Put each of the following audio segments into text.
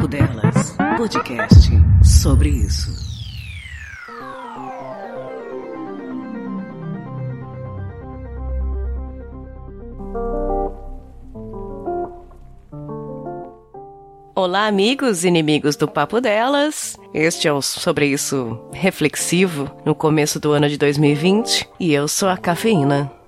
Papo Delas, podcast sobre isso. Olá, amigos e inimigos do Papo Delas. Este é o Sobre Isso reflexivo no começo do ano de 2020 e eu sou a Cafeína.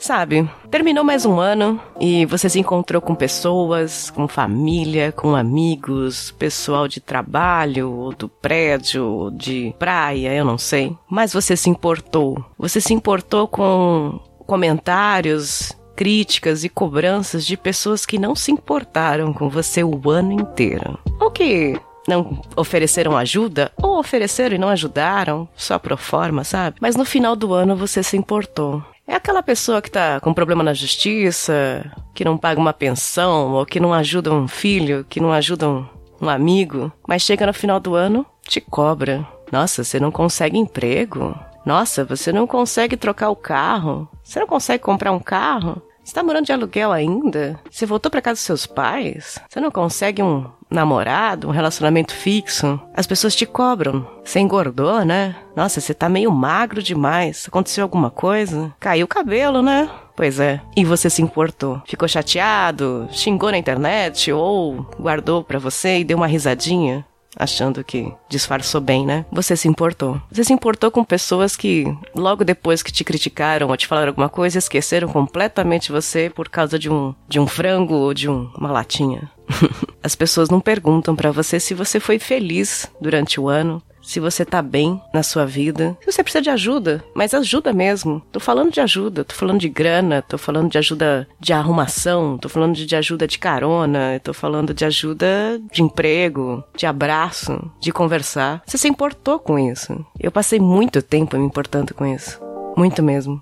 Sabe, terminou mais um ano e você se encontrou com pessoas, com família, com amigos, pessoal de trabalho, ou do prédio, ou de praia, eu não sei. Mas você se importou. Você se importou com comentários, críticas e cobranças de pessoas que não se importaram com você o ano inteiro. Ou que não ofereceram ajuda, ou ofereceram e não ajudaram, só pro forma, sabe? Mas no final do ano você se importou. É aquela pessoa que tá com problema na justiça, que não paga uma pensão, ou que não ajuda um filho, que não ajuda um, um amigo, mas chega no final do ano, te cobra. Nossa, você não consegue emprego? Nossa, você não consegue trocar o carro? Você não consegue comprar um carro? Você tá morando de aluguel ainda? Você voltou para casa dos seus pais? Você não consegue um namorado, um relacionamento fixo? As pessoas te cobram. Você engordou, né? Nossa, você tá meio magro demais. Aconteceu alguma coisa? Caiu o cabelo, né? Pois é. E você se importou? Ficou chateado? Xingou na internet? Ou guardou pra você e deu uma risadinha? Achando que disfarçou bem, né? Você se importou. Você se importou com pessoas que, logo depois que te criticaram ou te falaram alguma coisa, esqueceram completamente você por causa de um, de um frango ou de um, uma latinha. As pessoas não perguntam para você se você foi feliz durante o ano, se você tá bem na sua vida, se você precisa de ajuda, mas ajuda mesmo. Tô falando de ajuda, tô falando de grana, tô falando de ajuda de arrumação, tô falando de ajuda de carona, tô falando de ajuda de emprego, de abraço, de conversar. Você se importou com isso. Eu passei muito tempo me importando com isso. Muito mesmo.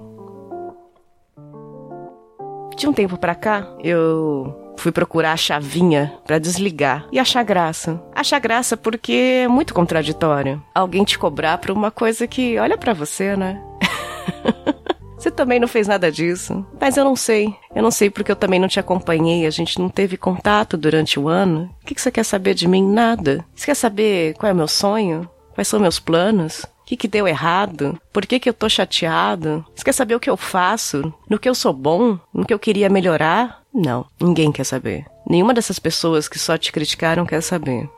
De um tempo pra cá, eu fui procurar a chavinha para desligar e achar graça. Achar graça porque é muito contraditório. Alguém te cobrar por uma coisa que olha para você, né? Você também não fez nada disso. Mas eu não sei. Eu não sei porque eu também não te acompanhei. A gente não teve contato durante o ano. O que você quer saber de mim? Nada. Você quer saber qual é o meu sonho? Quais são meus planos? O que, que deu errado? Por que, que eu tô chateado? Você quer saber o que eu faço? No que eu sou bom? No que eu queria melhorar? Não, ninguém quer saber. Nenhuma dessas pessoas que só te criticaram quer saber.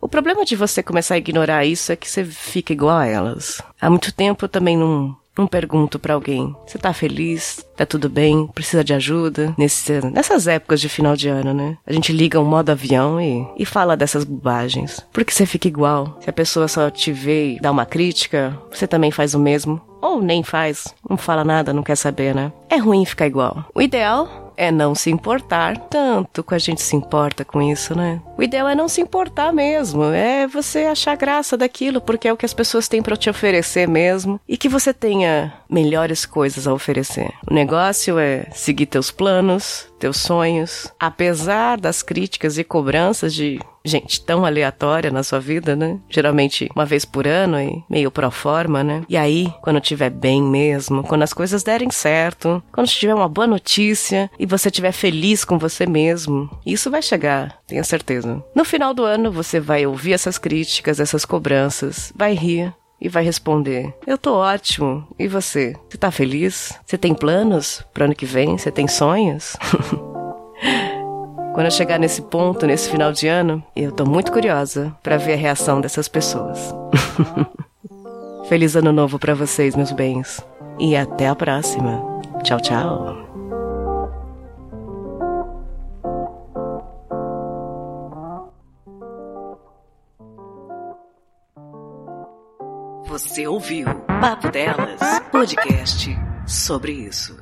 O problema de você começar a ignorar isso é que você fica igual a elas. Há muito tempo eu também não não pergunto para alguém: você tá feliz? Tá tudo bem? Precisa de ajuda? Nesse, nessas épocas de final de ano, né? A gente liga um modo avião e, e fala dessas bobagens. Porque você fica igual. Se a pessoa só te vê e dá uma crítica, você também faz o mesmo. Ou nem faz, não fala nada, não quer saber, né? É ruim ficar igual. O ideal é não se importar tanto que a gente se importa com isso, né? O ideal é não se importar mesmo, é você achar graça daquilo, porque é o que as pessoas têm para te oferecer mesmo e que você tenha melhores coisas a oferecer. O negócio é seguir teus planos, teus sonhos, apesar das críticas e cobranças de gente tão aleatória na sua vida, né? Geralmente uma vez por ano e meio pro forma, né? E aí, quando tiver bem mesmo, quando as coisas derem certo, quando tiver uma boa notícia e você estiver feliz com você mesmo, isso vai chegar, tenho certeza. No final do ano, você vai ouvir essas críticas, essas cobranças, vai rir, e vai responder: Eu tô ótimo. E você? Você tá feliz? Você tem planos pro ano que vem? Você tem sonhos? Quando eu chegar nesse ponto, nesse final de ano, eu tô muito curiosa para ver a reação dessas pessoas. Feliz ano novo para vocês, meus bens. E até a próxima. Tchau, tchau. Você ouviu Papo Delas, podcast sobre isso.